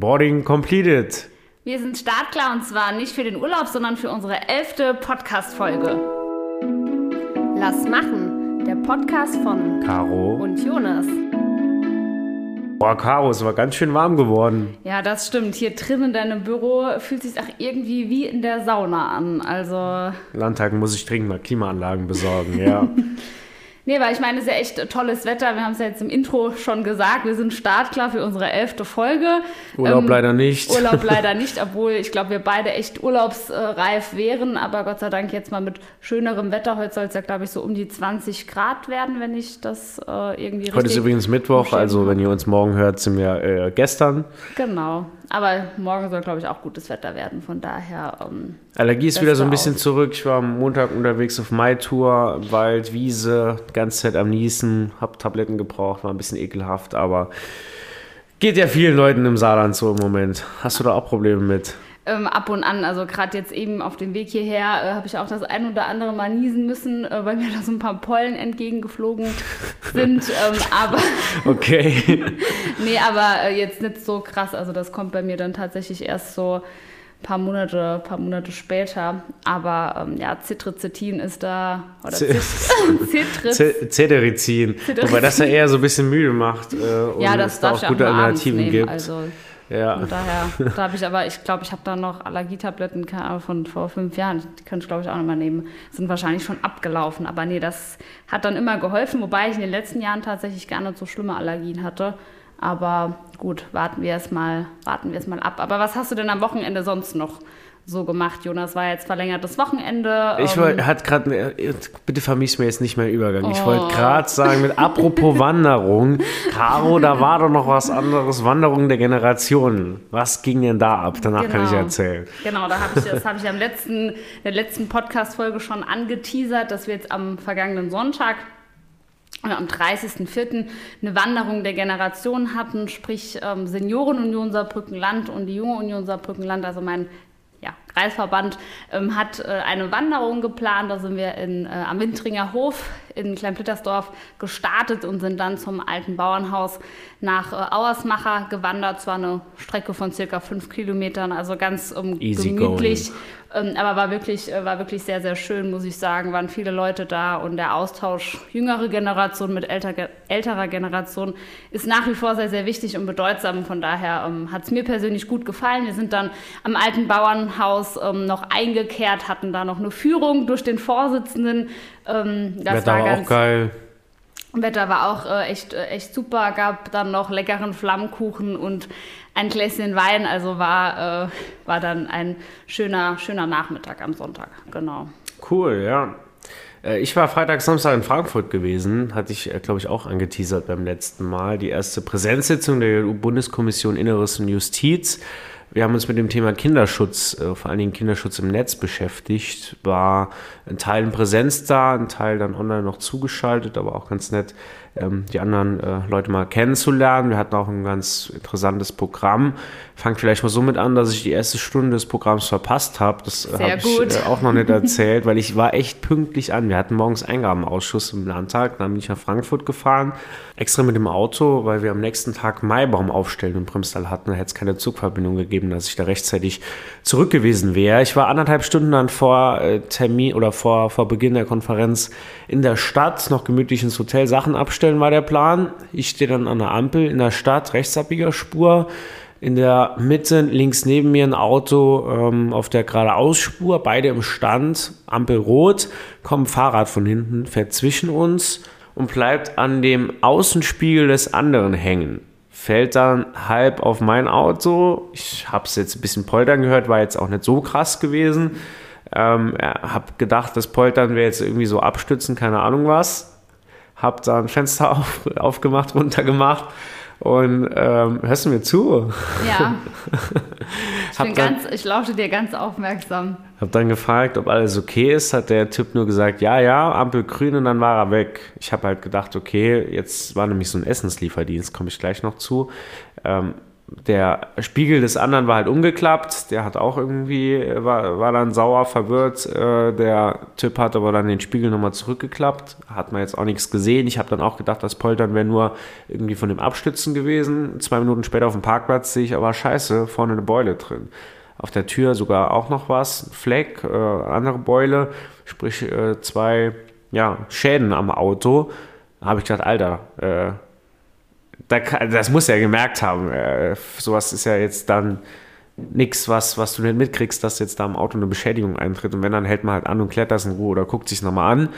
Boarding completed. Wir sind startklar und zwar nicht für den Urlaub, sondern für unsere elfte Podcast-Folge. Lass machen, der Podcast von Caro. und Jonas. Boah, Caro, es war ganz schön warm geworden. Ja, das stimmt. Hier drin in deinem Büro fühlt sich auch irgendwie wie in der Sauna an. Also, Landtag muss ich dringend mal Klimaanlagen besorgen, ja. nee, weil ich meine, es ist ja echt tolles Wetter. Wir haben es ja jetzt im Intro schon gesagt. Wir sind startklar für unsere elfte Folge. Urlaub Ähm, leider nicht. Urlaub leider nicht, obwohl ich glaube, wir beide echt urlaubsreif wären. Aber Gott sei Dank jetzt mal mit schönerem Wetter. Heute soll es ja, glaube ich, so um die 20 Grad werden, wenn ich das äh, irgendwie richtig... Heute ist übrigens Mittwoch, also wenn ihr uns morgen hört, sind wir äh, gestern. Genau. Aber morgen soll, glaube ich, auch gutes Wetter werden. Von daher... Ähm, Allergie ist wieder so ein bisschen auch- zurück. Ich war am Montag unterwegs auf Mai-Tour, Wald, Wiese, die ganze Zeit am Niesen, hab Tabletten gebraucht, war ein bisschen ekelhaft, aber geht ja vielen Leuten im Saarland so im Moment. Hast du da auch Probleme mit? Ähm, ab und an, also gerade jetzt eben auf dem Weg hierher, äh, habe ich auch das ein oder andere Mal niesen müssen, äh, weil mir da so ein paar Pollen entgegengeflogen sind. ähm, aber Okay. nee, aber äh, jetzt nicht so krass. Also das kommt bei mir dann tatsächlich erst so ein paar Monate, paar Monate später. Aber ähm, ja, Cetirizin ist da. Oder Cetirizin. Wobei das ja eher so ein bisschen müde macht. Äh, und Ja, es das da darf auch gute Alternativen gibt. Also ja. von daher, da habe ich aber, ich glaube, ich habe da noch Allergietabletten von vor fünf Jahren. Die könnte ich, glaube ich, auch nochmal nehmen. Sind wahrscheinlich schon abgelaufen. Aber nee, das hat dann immer geholfen, wobei ich in den letzten Jahren tatsächlich gar nicht so schlimme Allergien hatte. Aber gut, warten wir es mal, warten wir es mal ab. Aber was hast du denn am Wochenende sonst noch so gemacht, Jonas? War jetzt verlängertes Wochenende. Ich ähm, wollte, hat gerade, bitte vermies mir jetzt nicht mehr den Übergang. Ich Oh. wollte gerade sagen, mit apropos Wanderung, Caro, da war doch noch was anderes, Wanderung der Generationen. Was ging denn da ab? Danach kann ich Genau. erzählen. Genau, da habe ich, das habe ich am letzten, der letzten Podcast-Folge schon angeteasert, dass wir jetzt am vergangenen Sonntag, äh, am 30.04. eine Wanderung der Generation hatten, sprich ähm, Seniorenunion Saarbrückenland und die Junge Union Saarbrückenland, also mein ja, Kreisverband, ähm, hat äh, eine Wanderung geplant. Da sind wir in, äh, am Wintringer Hof in Kleinplittersdorf gestartet und sind dann zum alten Bauernhaus nach äh, Auersmacher gewandert. Zwar eine Strecke von circa fünf Kilometern, also ganz ähm, gemütlich. Ähm, aber war wirklich, äh, war wirklich sehr, sehr schön, muss ich sagen. Waren viele Leute da und der Austausch jüngere Generation mit älter, älterer Generation ist nach wie vor sehr, sehr wichtig und bedeutsam. Von daher ähm, hat es mir persönlich gut gefallen. Wir sind dann am alten Bauernhaus ähm, noch eingekehrt, hatten da noch eine Führung durch den Vorsitzenden. Ähm, das Wetter war auch geil. Wetter war auch äh, echt, äh, echt super, gab dann noch leckeren Flammkuchen und ein Gläschen Wein, also war, äh, war dann ein schöner, schöner Nachmittag am Sonntag, genau. Cool, ja. Äh, Ich war Freitag, Samstag in Frankfurt gewesen, hatte ich, glaube ich, auch angeteasert beim letzten Mal. Die erste Präsenzsitzung der EU-Bundeskommission Inneres und Justiz. Wir haben uns mit dem Thema Kinderschutz, äh, vor allen Dingen Kinderschutz im Netz beschäftigt. War ein Teil in Präsenz da, ein Teil dann online noch zugeschaltet, aber auch ganz nett, ähm, die anderen äh, Leute mal kennenzulernen. Wir hatten auch ein ganz interessantes Programm. Fangt vielleicht mal so mit an, dass ich die erste Stunde des Programms verpasst habe. Das äh, habe ich äh, auch noch nicht erzählt, weil ich war echt pünktlich an. Wir hatten morgens Eingabenausschuss im Landtag, dann bin ich nach Frankfurt gefahren, extra mit dem Auto, weil wir am nächsten Tag Maibaum aufstellen in Primstal hatten. Da hätte es keine Zugverbindung gegeben, dass ich da rechtzeitig zurück gewesen wäre. Ich war anderthalb Stunden dann vor äh, Termin oder vor, vor Beginn der Konferenz in der Stadt, noch gemütlich ins Hotel Sachen abstellen war der Plan. Ich stehe dann an der Ampel in der Stadt, Rechtsabbiegerspur. In der Mitte links neben mir ein Auto ähm, auf der geradeausspur, beide im Stand, Ampel rot, kommt ein Fahrrad von hinten, fährt zwischen uns und bleibt an dem Außenspiegel des anderen hängen. Fällt dann halb auf mein Auto. Ich habe es jetzt ein bisschen poltern gehört, war jetzt auch nicht so krass gewesen. Ähm, habe gedacht, das Poltern wäre jetzt irgendwie so abstützen, keine Ahnung was. Hab da ein Fenster auf, aufgemacht, runtergemacht und ähm, hörst du mir zu? Ja, ich, bin dann- ganz, ich lausche dir ganz aufmerksam. Hab dann gefragt, ob alles okay ist. Hat der Typ nur gesagt, ja, ja, Ampel grün und dann war er weg. Ich habe halt gedacht, okay, jetzt war nämlich so ein Essenslieferdienst, komme ich gleich noch zu. Ähm, der Spiegel des anderen war halt umgeklappt. Der hat auch irgendwie, war, war dann sauer, verwirrt. Äh, der Typ hat aber dann den Spiegel nochmal zurückgeklappt. Hat man jetzt auch nichts gesehen. Ich habe dann auch gedacht, das Poltern wäre nur irgendwie von dem Abstützen gewesen. Zwei Minuten später auf dem Parkplatz sehe ich aber scheiße, vorne eine Beule drin. Auf der Tür sogar auch noch was, Fleck, äh, andere Beule, sprich äh, zwei ja, Schäden am Auto. Da habe ich gedacht, Alter, äh, das muss er gemerkt haben. Äh, sowas ist ja jetzt dann nichts, was, was du nicht mitkriegst, dass jetzt da im Auto eine Beschädigung eintritt. Und wenn, dann hält man halt an und klärt das in Ruhe oder guckt sich nochmal an.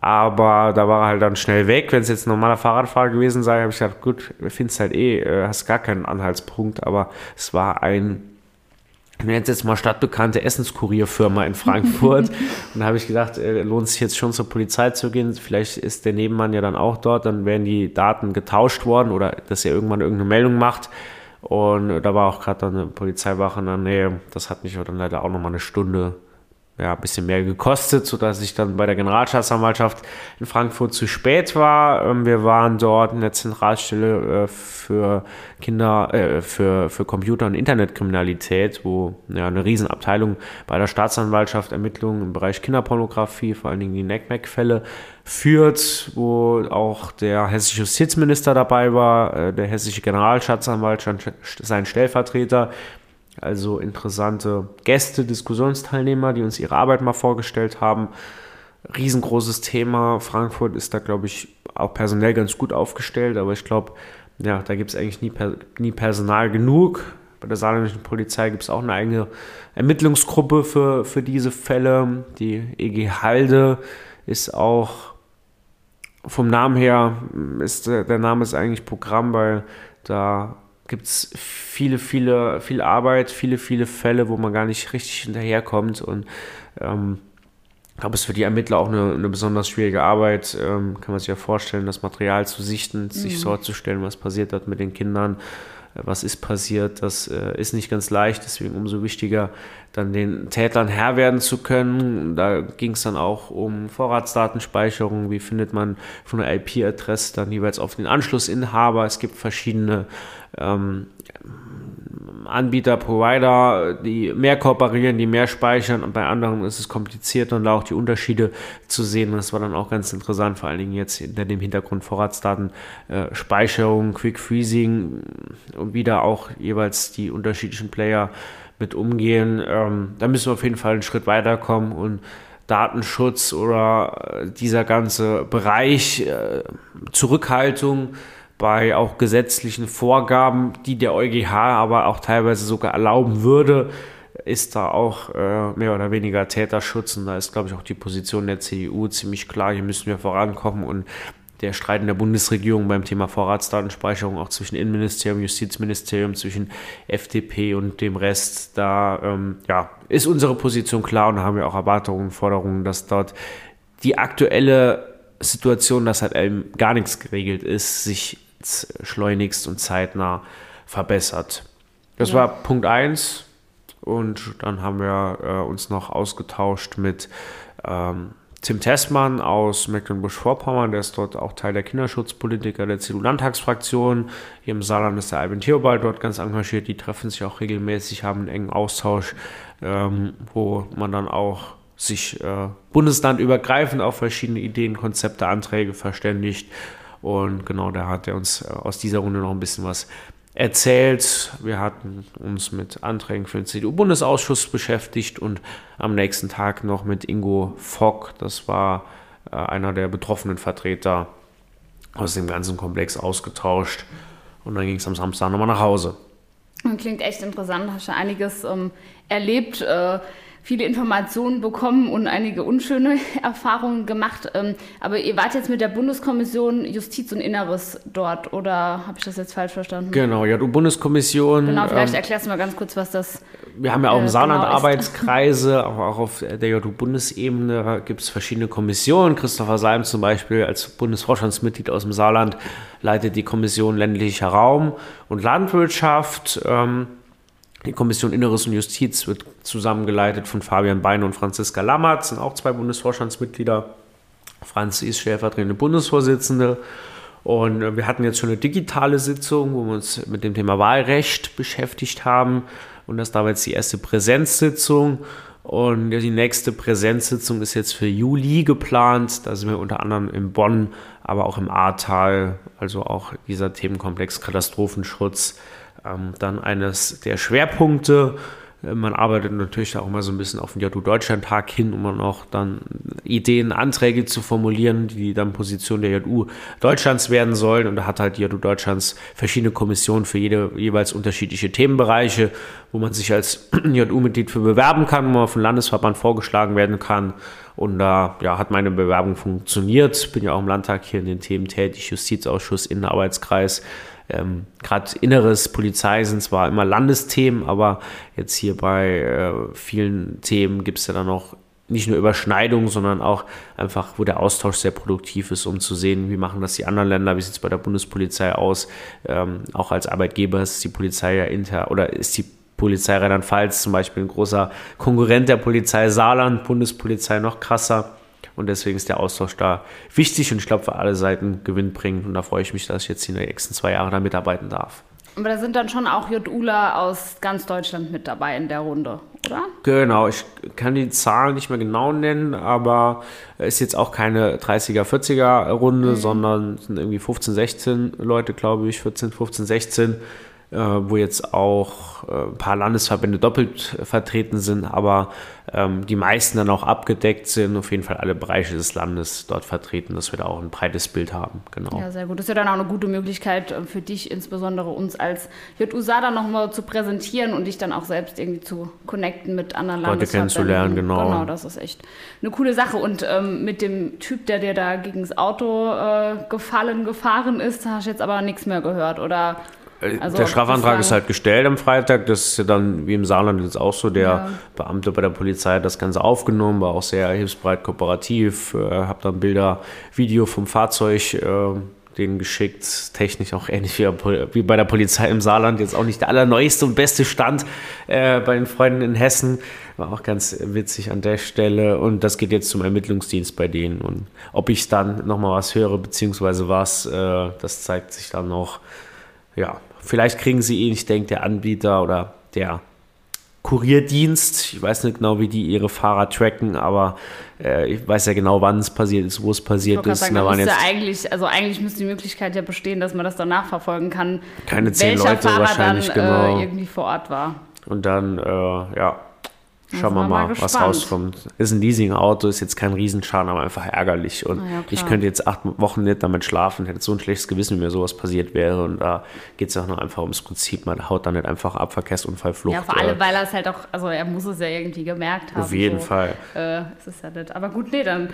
Aber da war er halt dann schnell weg. Wenn es jetzt ein normaler Fahrradfahrer gewesen sei, habe ich gedacht, gut, findest halt eh, äh, hast gar keinen Anhaltspunkt. Aber es war ein ich nenne jetzt mal stadtbekannte Essenskurierfirma in Frankfurt. und da habe ich gedacht, äh, lohnt sich jetzt schon zur Polizei zu gehen. Vielleicht ist der Nebenmann ja dann auch dort, dann werden die Daten getauscht worden oder dass er irgendwann irgendeine Meldung macht. Und da war auch gerade eine Polizeiwache in der Nähe. Das hat mich dann leider auch nochmal eine Stunde ja, ein bisschen mehr gekostet, sodass ich dann bei der Generalstaatsanwaltschaft in Frankfurt zu spät war. Ähm, wir waren dort in der Zentralstelle äh, für Kinder, äh, für, für Computer- und Internetkriminalität, wo ja, eine Riesenabteilung bei der Staatsanwaltschaft Ermittlungen im Bereich Kinderpornografie, vor allen Dingen die NECMEC-Fälle, führt, wo auch der hessische Justizminister dabei war, äh, der hessische Generalstaatsanwalt, sein Stellvertreter, also interessante Gäste, Diskussionsteilnehmer, die uns ihre Arbeit mal vorgestellt haben. Riesengroßes Thema. Frankfurt ist da, glaube ich, auch personell ganz gut aufgestellt, aber ich glaube, ja, da gibt es eigentlich nie, nie Personal genug. Bei der saarländischen Polizei gibt es auch eine eigene Ermittlungsgruppe für, für diese Fälle. Die EG Halde ist auch vom Namen her, ist, der Name ist eigentlich Programm, weil da gibt es viele, viele, viel Arbeit, viele, viele Fälle, wo man gar nicht richtig hinterherkommt und ähm, ich glaube, es ist für die Ermittler auch eine, eine besonders schwierige Arbeit. Ähm, kann man sich ja vorstellen, das Material zu sichten, mhm. sich vorzustellen, was passiert hat mit den Kindern, was ist passiert. Das äh, ist nicht ganz leicht, deswegen umso wichtiger, dann den Tätern Herr werden zu können. Da ging es dann auch um Vorratsdatenspeicherung. Wie findet man von der IP-Adresse dann jeweils auf den Anschlussinhaber? Es gibt verschiedene ähm, Anbieter, Provider, die mehr kooperieren, die mehr speichern und bei anderen ist es komplizierter und da auch die Unterschiede zu sehen. das war dann auch ganz interessant, vor allen Dingen jetzt hinter dem Hintergrund Vorratsdaten, äh, Speicherung, Quick Freezing und wieder auch jeweils die unterschiedlichen Player mit umgehen. Ähm, da müssen wir auf jeden Fall einen Schritt weiterkommen und Datenschutz oder äh, dieser ganze Bereich äh, Zurückhaltung bei auch gesetzlichen Vorgaben, die der EuGH aber auch teilweise sogar erlauben würde, ist da auch äh, mehr oder weniger Täterschutz. Und da ist, glaube ich, auch die Position der CDU ziemlich klar. Hier müssen wir vorankommen und der Streit in der Bundesregierung beim Thema Vorratsdatenspeicherung auch zwischen Innenministerium, Justizministerium, zwischen FDP und dem Rest, da ähm, ja, ist unsere Position klar und haben wir auch Erwartungen und Forderungen, dass dort die aktuelle Situation, dass halt eben gar nichts geregelt ist, sich schleunigst und zeitnah verbessert. Das ja. war Punkt 1 und dann haben wir äh, uns noch ausgetauscht mit ähm, Tim Tessmann aus Mecklenburg-Vorpommern, der ist dort auch Teil der Kinderschutzpolitiker der CDU-Landtagsfraktion. Hier im Saarland ist der Albin Theobald dort ganz engagiert. Die treffen sich auch regelmäßig, haben einen engen Austausch, ähm, wo man dann auch sich äh, bundeslandübergreifend auf verschiedene Ideen, Konzepte, Anträge verständigt und genau, da hat er uns äh, aus dieser Runde noch ein bisschen was erzählt. Wir hatten uns mit Anträgen für den CDU-Bundesausschuss beschäftigt und am nächsten Tag noch mit Ingo Fock, das war äh, einer der betroffenen Vertreter aus dem ganzen Komplex ausgetauscht. Und dann ging es am Samstag nochmal nach Hause. Klingt echt interessant, hast du einiges ähm, erlebt. Äh viele Informationen bekommen und einige unschöne Erfahrungen gemacht. Ähm, aber ihr wart jetzt mit der Bundeskommission Justiz und Inneres dort, oder habe ich das jetzt falsch verstanden? Genau, ja, du Bundeskommission. Genau, vielleicht ähm, erklärst du mal ganz kurz, was das Wir haben ja auch im äh, Saarland genau Arbeitskreise, auch, auch auf der JU-Bundesebene gibt es verschiedene Kommissionen. Christopher Salm zum Beispiel als Bundesvorstandsmitglied aus dem Saarland leitet die Kommission ländlicher Raum und Landwirtschaft. Ähm, die Kommission Inneres und Justiz wird zusammengeleitet von Fabian Bein und Franziska Lammert, sind auch zwei Bundesvorstandsmitglieder. Franz ist stellvertretende Bundesvorsitzende. Und äh, wir hatten jetzt schon eine digitale Sitzung, wo wir uns mit dem Thema Wahlrecht beschäftigt haben. Und das war jetzt die erste Präsenzsitzung. Und die nächste Präsenzsitzung ist jetzt für Juli geplant. Da sind wir unter anderem in Bonn, aber auch im Ahrtal, also auch dieser Themenkomplex Katastrophenschutz, ähm, dann eines der Schwerpunkte. Man arbeitet natürlich auch immer so ein bisschen auf den JU Deutschland Tag hin, um dann auch dann Ideen, Anträge zu formulieren, die dann Position der JU Deutschlands werden sollen. Und da hat halt die JU Deutschlands verschiedene Kommissionen für jede jeweils unterschiedliche Themenbereiche, wo man sich als JU-Mitglied für bewerben kann, wo man vom Landesverband vorgeschlagen werden kann. Und da ja, hat meine Bewerbung funktioniert. Bin ja auch im Landtag hier in den Themen tätig, Justizausschuss, Innenarbeitskreis. Ähm, Gerade Inneres, Polizei sind zwar immer Landesthemen, aber jetzt hier bei äh, vielen Themen gibt es ja dann auch nicht nur Überschneidungen, sondern auch einfach, wo der Austausch sehr produktiv ist, um zu sehen, wie machen das die anderen Länder, wie sieht es bei der Bundespolizei aus. Ähm, auch als Arbeitgeber ist die Polizei ja inter oder ist die Polizei Rheinland-Pfalz zum Beispiel ein großer Konkurrent der Polizei Saarland, Bundespolizei noch krasser. Und deswegen ist der Austausch da wichtig und ich glaube für alle Seiten gewinnbringend. Und da freue ich mich, dass ich jetzt in den nächsten zwei Jahren da mitarbeiten darf. Aber da sind dann schon auch JUler aus ganz Deutschland mit dabei in der Runde, oder? Genau, ich kann die Zahlen nicht mehr genau nennen, aber es ist jetzt auch keine 30er, 40er Runde, mhm. sondern sind irgendwie 15, 16 Leute, glaube ich, 14, 15, 16 äh, wo jetzt auch äh, ein paar Landesverbände doppelt vertreten sind, aber ähm, die meisten dann auch abgedeckt sind, auf jeden Fall alle Bereiche des Landes dort vertreten, dass wir da auch ein breites Bild haben. Genau. Ja, sehr gut. Das ist ja dann auch eine gute Möglichkeit äh, für dich, insbesondere uns als JUSADA nochmal zu präsentieren und dich dann auch selbst irgendwie zu connecten mit anderen Leute Landesverbänden. kennenzulernen, genau. Genau, das ist echt eine coole Sache. Und ähm, mit dem Typ, der dir da gegen das Auto äh, gefallen, gefahren ist, hast du jetzt aber nichts mehr gehört, oder? Äh, also der Strafantrag ist halt gestellt am Freitag. Das ist ja dann wie im Saarland jetzt auch so. Der ja. Beamte bei der Polizei hat das Ganze aufgenommen, war auch sehr hilfsbereit kooperativ. Äh, hab dann Bilder, Video vom Fahrzeug äh, denen geschickt. Technisch auch ähnlich wie, wie, bei der Polizei im Saarland. Jetzt auch nicht der allerneueste und beste Stand äh, bei den Freunden in Hessen. War auch ganz witzig an der Stelle. Und das geht jetzt zum Ermittlungsdienst bei denen. Und ob ich dann nochmal was höre, beziehungsweise was, äh, das zeigt sich dann noch ja, vielleicht kriegen sie ihn, ich denke, der Anbieter oder der Kurierdienst, ich weiß nicht genau, wie die ihre Fahrer tracken, aber äh, ich weiß ja genau, wann es passiert ist, wo es passiert ist. Sagen, da waren jetzt eigentlich, also eigentlich müsste die Möglichkeit ja bestehen, dass man das dann nachverfolgen kann. Keine zehn Leute Fahrer wahrscheinlich, dann, genau. Äh, irgendwie vor Ort war. Und dann, äh, ja, Schauen wir mal, mal was rauskommt. Ist ein Leasing-Auto, ist jetzt kein Riesenschaden, aber einfach ärgerlich. Und ja, ich könnte jetzt acht Wochen nicht damit schlafen, hätte so ein schlechtes Gewissen, wenn mir sowas passiert wäre. Und da geht es auch noch einfach ums Prinzip. Man haut dann nicht einfach ab, Verkehrsunfall, Flucht. Ja, vor allem, weil er es halt auch, also er muss es ja irgendwie gemerkt haben. Auf jeden so. Fall. Äh, ist es ja nicht. Aber gut, nee, dann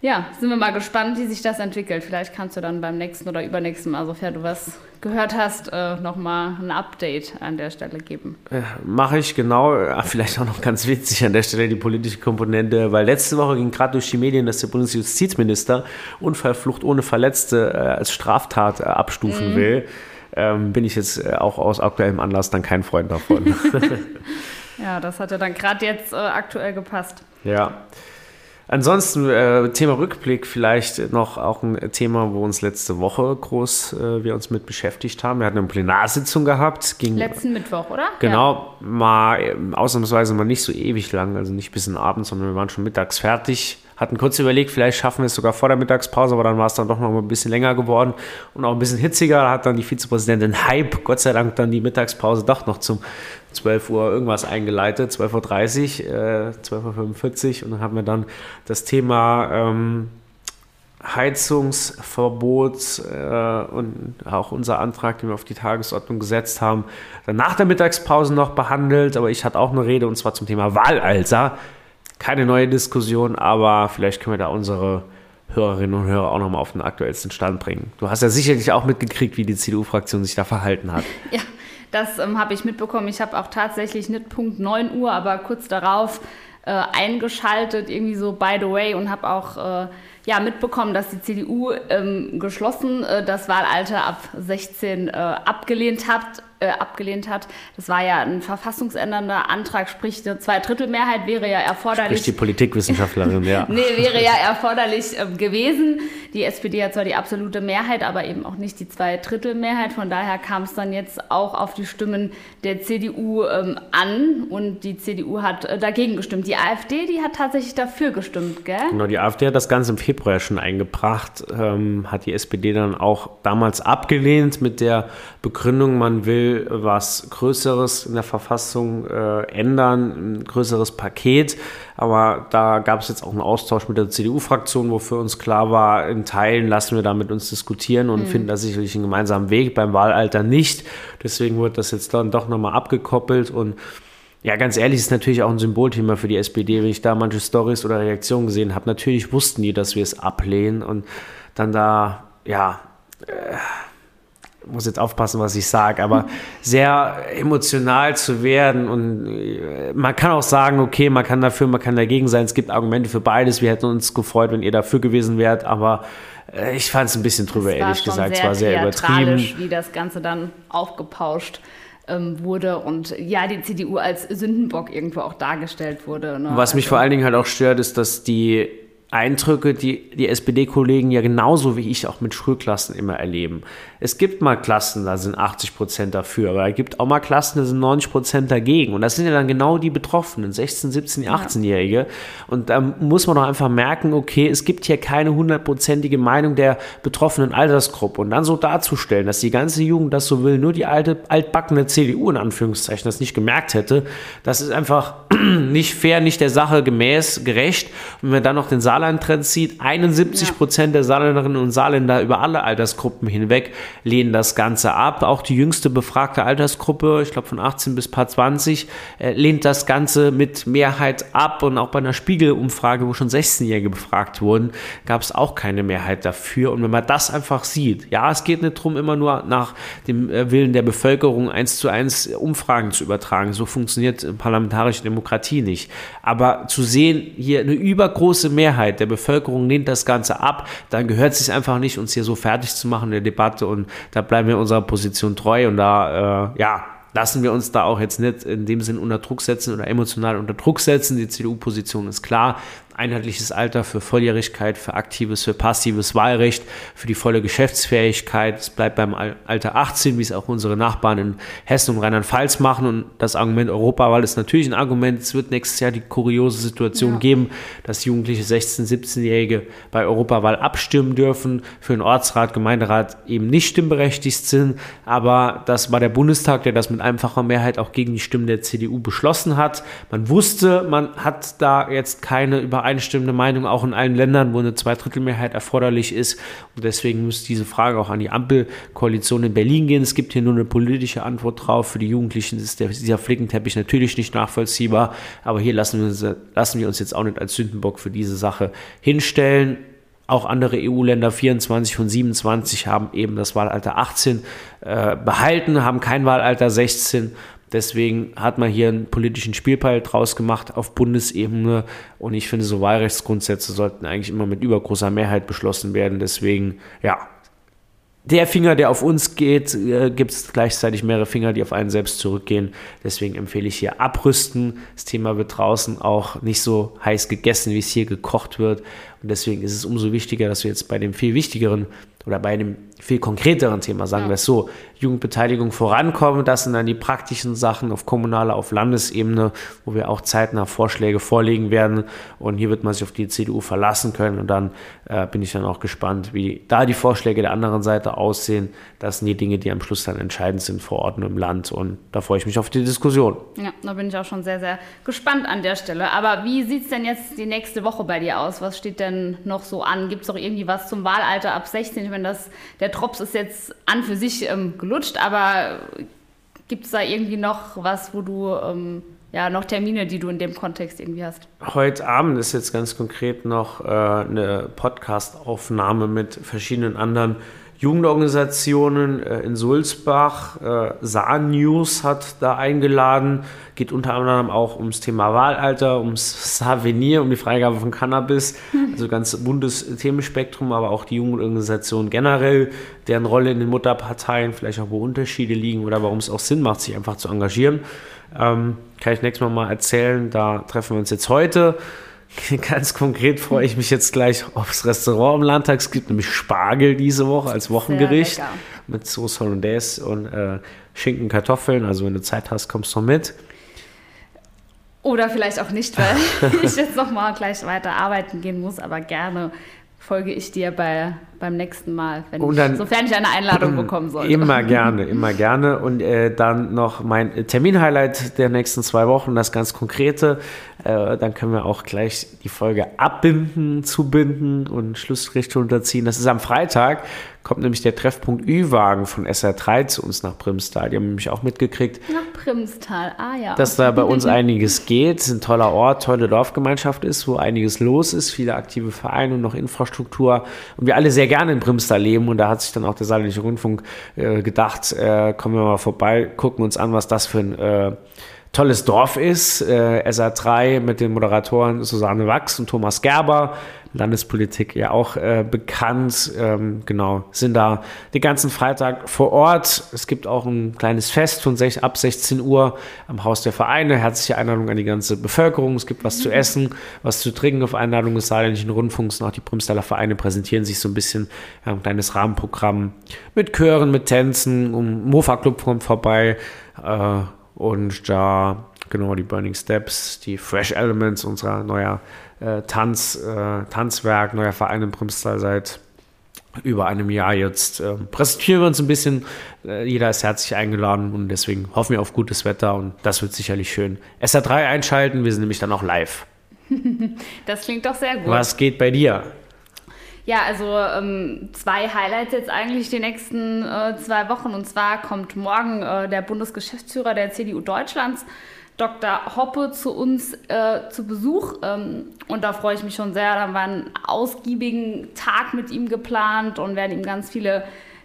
ja, sind wir mal gespannt, wie sich das entwickelt. Vielleicht kannst du dann beim nächsten oder übernächsten Mal, sofern du was gehört hast, äh, nochmal ein Update an der Stelle geben. Ja, Mache ich genau. Vielleicht auch noch ganz witzig an der Stelle die politische Komponente, weil letzte Woche ging gerade durch die Medien, dass der Bundesjustizminister Unfallflucht ohne Verletzte äh, als Straftat äh, abstufen mhm. will. Ähm, bin ich jetzt äh, auch aus aktuellem Anlass dann kein Freund davon. ja, das hat ja dann gerade jetzt äh, aktuell gepasst. Ja. Ansonsten äh, Thema Rückblick vielleicht noch auch ein Thema, wo uns letzte Woche groß äh, wir uns mit beschäftigt haben. Wir hatten eine Plenarsitzung gehabt. Ging, Letzten Mittwoch, oder? Genau, ja. mal äh, ausnahmsweise mal nicht so ewig lang, also nicht bis in den Abend, sondern wir waren schon mittags fertig. Hatten kurz überlegt, vielleicht schaffen wir es sogar vor der Mittagspause, aber dann war es dann doch noch ein bisschen länger geworden und auch ein bisschen hitziger. Da hat dann die Vizepräsidentin Hype, Gott sei Dank, dann die Mittagspause doch noch zum 12 Uhr irgendwas eingeleitet, 12.30 Uhr, äh, 12.45 Uhr und dann haben wir dann das Thema ähm, Heizungsverbot äh, und auch unser Antrag, den wir auf die Tagesordnung gesetzt haben, dann nach der Mittagspause noch behandelt, aber ich hatte auch eine Rede und zwar zum Thema Wahlalter. Keine neue Diskussion, aber vielleicht können wir da unsere Hörerinnen und Hörer auch nochmal auf den aktuellsten Stand bringen. Du hast ja sicherlich auch mitgekriegt, wie die CDU-Fraktion sich da verhalten hat. Ja, das ähm, habe ich mitbekommen. Ich habe auch tatsächlich nicht Punkt 9 Uhr, aber kurz darauf äh, eingeschaltet, irgendwie so by the way, und habe auch äh, ja, mitbekommen, dass die CDU ähm, geschlossen äh, das Wahlalter ab 16 äh, abgelehnt hat. Äh, abgelehnt hat. Das war ja ein verfassungsändernder Antrag, sprich eine Zweidrittelmehrheit wäre ja erforderlich. Sprich die Politikwissenschaftlerin, ja. nee, wäre ja erforderlich äh, gewesen. Die SPD hat zwar die absolute Mehrheit, aber eben auch nicht die Zweidrittelmehrheit. Von daher kam es dann jetzt auch auf die Stimmen der CDU ähm, an und die CDU hat äh, dagegen gestimmt. Die AfD, die hat tatsächlich dafür gestimmt, gell? Genau, die AfD hat das Ganze im Februar schon eingebracht, ähm, hat die SPD dann auch damals abgelehnt mit der Begründung, man will was Größeres in der Verfassung äh, ändern, ein größeres Paket. Aber da gab es jetzt auch einen Austausch mit der CDU-Fraktion, wo für uns klar war, in Teilen lassen wir da mit uns diskutieren und mhm. finden da sicherlich einen gemeinsamen Weg, beim Wahlalter nicht. Deswegen wird das jetzt dann doch nochmal abgekoppelt und ja, ganz ehrlich, ist natürlich auch ein Symbolthema für die SPD. Wenn ich da manche Stories oder Reaktionen gesehen habe, natürlich wussten die, dass wir es ablehnen und dann da, ja, äh, muss jetzt aufpassen, was ich sage, aber sehr emotional zu werden und äh, man kann auch sagen, okay, man kann dafür, man kann dagegen sein. Es gibt Argumente für beides. Wir hätten uns gefreut, wenn ihr dafür gewesen wärt, aber äh, ich fand es ein bisschen drüber, ehrlich gesagt. Es war sehr übertrieben. wie das Ganze dann aufgepauscht ähm, wurde und ja, die CDU als Sündenbock irgendwo auch dargestellt wurde. Ne? Was mich also, vor allen Dingen halt auch stört, ist, dass die Eindrücke, die die SPD-Kollegen ja genauso wie ich auch mit Schulklassen immer erleben. Es gibt mal Klassen, da sind 80 Prozent dafür, aber es gibt auch mal Klassen, da sind 90 Prozent dagegen. Und das sind ja dann genau die Betroffenen, 16, 17, 18-Jährige. Und da muss man doch einfach merken, okay, es gibt hier keine hundertprozentige Meinung der betroffenen Altersgruppe. Und dann so darzustellen, dass die ganze Jugend das so will, nur die alte, altbackene CDU in Anführungszeichen das nicht gemerkt hätte, das ist einfach nicht fair, nicht der Sache gemäß, gerecht. Und wenn man dann noch den Saal Saarland-Trend sieht, 71 Prozent der Saarländerinnen und Saarländer über alle Altersgruppen hinweg lehnen das Ganze ab. Auch die jüngste befragte Altersgruppe, ich glaube von 18 bis paar 20, äh, lehnt das Ganze mit Mehrheit ab. Und auch bei einer Spiegelumfrage, wo schon 16-Jährige befragt wurden, gab es auch keine Mehrheit dafür. Und wenn man das einfach sieht, ja, es geht nicht darum, immer nur nach dem äh, Willen der Bevölkerung eins zu eins Umfragen zu übertragen. So funktioniert parlamentarische Demokratie nicht. Aber zu sehen, hier eine übergroße Mehrheit, Mehrheit der Bevölkerung lehnt das Ganze ab, dann gehört es sich einfach nicht, uns hier so fertig zu machen in der Debatte und da bleiben wir unserer Position treu und da, äh, ja, lassen wir uns da auch jetzt nicht in dem Sinn unter Druck setzen oder emotional unter Druck setzen. Die CDU-Position ist klar einheitliches Alter für Volljährigkeit, für aktives, für passives Wahlrecht, für die volle Geschäftsfähigkeit. Es bleibt beim Alter 18, wie es auch unsere Nachbarn in Hessen und Rheinland-Pfalz machen. Und das Argument Europawahl ist natürlich ein Argument. Es wird nächstes Jahr die kuriose Situation ja. geben, dass Jugendliche 16-, 17-Jährige bei Europawahl abstimmen dürfen, für den Ortsrat, Gemeinderat eben nicht stimmberechtigt sind. Aber das war der Bundestag, der das mit einfacher Mehrheit auch gegen die Stimmen der CDU beschlossen hat. Man wusste, man hat da jetzt keine Übereinstimmung übereinstimmende Meinung auch in allen Ländern, wo eine Zweidrittelmehrheit erforderlich ist. Und deswegen muss diese Frage auch an die Ampelkoalition in Berlin gehen. Es gibt hier nur eine politische Antwort drauf. Für die Jugendlichen ist der, dieser Flickenteppich natürlich nicht nachvollziehbar. Aber hier lassen wir, uns, lassen wir uns jetzt auch nicht als Sündenbock für diese Sache hinstellen. Auch andere EU-Länder, 24 von 27, haben eben das Wahlalter 18 äh, behalten, haben kein Wahlalter 16. Deswegen hat man hier einen politischen Spielball draus gemacht auf Bundesebene. Und ich finde, so Wahlrechtsgrundsätze sollten eigentlich immer mit übergroßer Mehrheit beschlossen werden. Deswegen, ja, der Finger, der auf uns geht, äh, gibt es gleichzeitig mehrere Finger, die auf einen selbst zurückgehen. Deswegen empfehle ich hier abrüsten. Das Thema wird draußen auch nicht so heiß gegessen, wie es hier gekocht wird. Und deswegen ist es umso wichtiger, dass wir jetzt bei dem viel wichtigeren oder bei einem viel konkreteren Thema, sagen ja. wir es so, Jugendbeteiligung vorankommen. Das sind dann die praktischen Sachen auf kommunaler, auf Landesebene, wo wir auch zeitnah Vorschläge vorlegen werden. Und hier wird man sich auf die CDU verlassen können. Und dann äh, bin ich dann auch gespannt, wie da die Vorschläge der anderen Seite aussehen. Das sind die Dinge, die am Schluss dann entscheidend sind vor Ort und im Land. Und da freue ich mich auf die Diskussion. Ja, da bin ich auch schon sehr, sehr gespannt an der Stelle. Aber wie sieht es denn jetzt die nächste Woche bei dir aus? Was steht denn noch so an? Gibt es auch irgendwie was zum Wahlalter ab 16? Ich meine, das, der Drops ist jetzt an für sich ähm, gelutscht, aber gibt es da irgendwie noch was, wo du ähm, ja noch Termine, die du in dem Kontext irgendwie hast? Heute Abend ist jetzt ganz konkret noch äh, eine Podcast-Aufnahme mit verschiedenen anderen Jugendorganisationen äh, in Sulzbach. Äh, Saan News hat da eingeladen. Geht unter anderem auch ums Thema Wahlalter, ums Savenir, um die Freigabe von Cannabis. Also ganz buntes Themenspektrum, aber auch die Jugendorganisationen generell, deren Rolle in den Mutterparteien, vielleicht auch wo Unterschiede liegen oder warum es auch Sinn macht, sich einfach zu engagieren. Ähm, kann ich nächstes Mal mal erzählen. Da treffen wir uns jetzt heute. Ganz konkret freue ich mich jetzt gleich aufs Restaurant im Landtag. Es gibt nämlich Spargel diese Woche als Wochengericht mit Sauce Hollandaise und äh, Schinken, Kartoffeln. Also wenn du Zeit hast, kommst du mit. Oder vielleicht auch nicht, weil ich jetzt noch mal gleich weiter arbeiten gehen muss, aber gerne folge ich dir bei, beim nächsten Mal, ich, sofern ich eine Einladung bekommen sollte. Immer gerne, immer gerne. Und äh, dann noch mein Terminhighlight der nächsten zwei Wochen, das ganz Konkrete. Äh, dann können wir auch gleich die Folge abbinden, zubinden und Schlussrichtung unterziehen. Das ist am Freitag kommt nämlich der Treffpunkt Ü-Wagen von SR3 zu uns nach Primstal. Die haben mich auch mitgekriegt. Nach Primstal, ah ja. Dass da bei uns einiges geht, ein toller Ort, tolle Dorfgemeinschaft ist, wo einiges los ist, viele aktive Vereine und noch Infrastruktur. Und wir alle sehr gerne in Primstal leben. Und da hat sich dann auch der Saarländische Rundfunk äh, gedacht, äh, kommen wir mal vorbei, gucken uns an, was das für ein äh, tolles Dorf ist. Äh, SA3 mit den Moderatoren Susanne Wachs und Thomas Gerber, Landespolitik ja auch äh, bekannt. Ähm, genau, sind da den ganzen Freitag vor Ort. Es gibt auch ein kleines Fest von sech, ab 16 Uhr am Haus der Vereine. Herzliche Einladung an die ganze Bevölkerung. Es gibt was zu essen, was zu trinken auf Einladung des Saarländischen Rundfunks. Und auch die Primstaler Vereine präsentieren sich so ein bisschen ja, ein kleines Rahmenprogramm mit Chören, mit Tänzen. Um Mofa Club kommt vorbei. Äh, und da genau die Burning Steps, die Fresh Elements, unser neuer äh, Tanz, äh, Tanzwerk, neuer Verein in Primstal seit über einem Jahr jetzt. Äh, präsentieren wir uns ein bisschen. Äh, jeder ist herzlich eingeladen und deswegen hoffen wir auf gutes Wetter und das wird sicherlich schön. SR3 einschalten, wir sind nämlich dann auch live. das klingt doch sehr gut. Was geht bei dir? Ja, also ähm, zwei Highlights jetzt eigentlich die nächsten äh, zwei Wochen. Und zwar kommt morgen äh, der Bundesgeschäftsführer der CDU Deutschlands, Dr. Hoppe, zu uns äh, zu Besuch. Ähm, und da freue ich mich schon sehr. Da haben wir einen ausgiebigen Tag mit ihm geplant und werden ihm ganz viele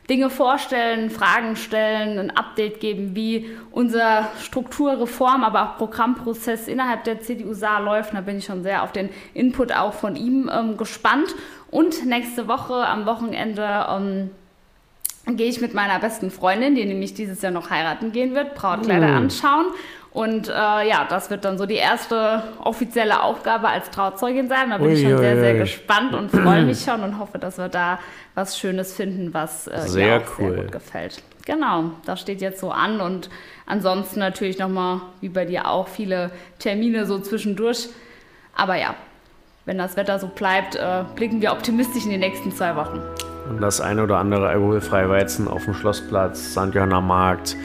Dinge vorstellen, Fragen stellen, ein Update geben, wie unser Strukturreform, aber auch Programmprozess innerhalb der CDU Saar läuft. Da bin ich schon sehr auf den Input auch von ihm ähm, gespannt. Und nächste Woche am Wochenende ähm, gehe ich mit meiner besten Freundin, die nämlich dieses Jahr noch heiraten gehen wird, Brautkleider mm. anschauen. Und äh, ja, das wird dann so die erste offizielle Aufgabe als Trauzeugin sein. Da bin ui, ich schon ui, sehr, sehr ui. gespannt und freue mich schon und hoffe, dass wir da was Schönes finden, was äh, sehr, cool. sehr gut gefällt. Genau, das steht jetzt so an und ansonsten natürlich nochmal, wie bei dir auch, viele Termine so zwischendurch. Aber ja, wenn das Wetter so bleibt, äh, blicken wir optimistisch in die nächsten zwei Wochen. Und das eine oder andere alkoholfreie Weizen auf dem Schlossplatz, St. Johanna Markt.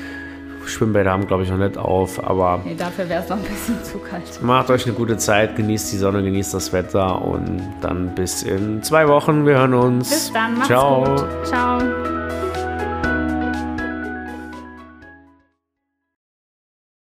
Schwimmbäder haben, glaube ich, noch nicht auf, aber. Nee, dafür wäre es noch ein bisschen zu kalt. Macht euch eine gute Zeit, genießt die Sonne, genießt das Wetter und dann bis in zwei Wochen. Wir hören uns. Bis dann, macht's Ciao. gut. Ciao.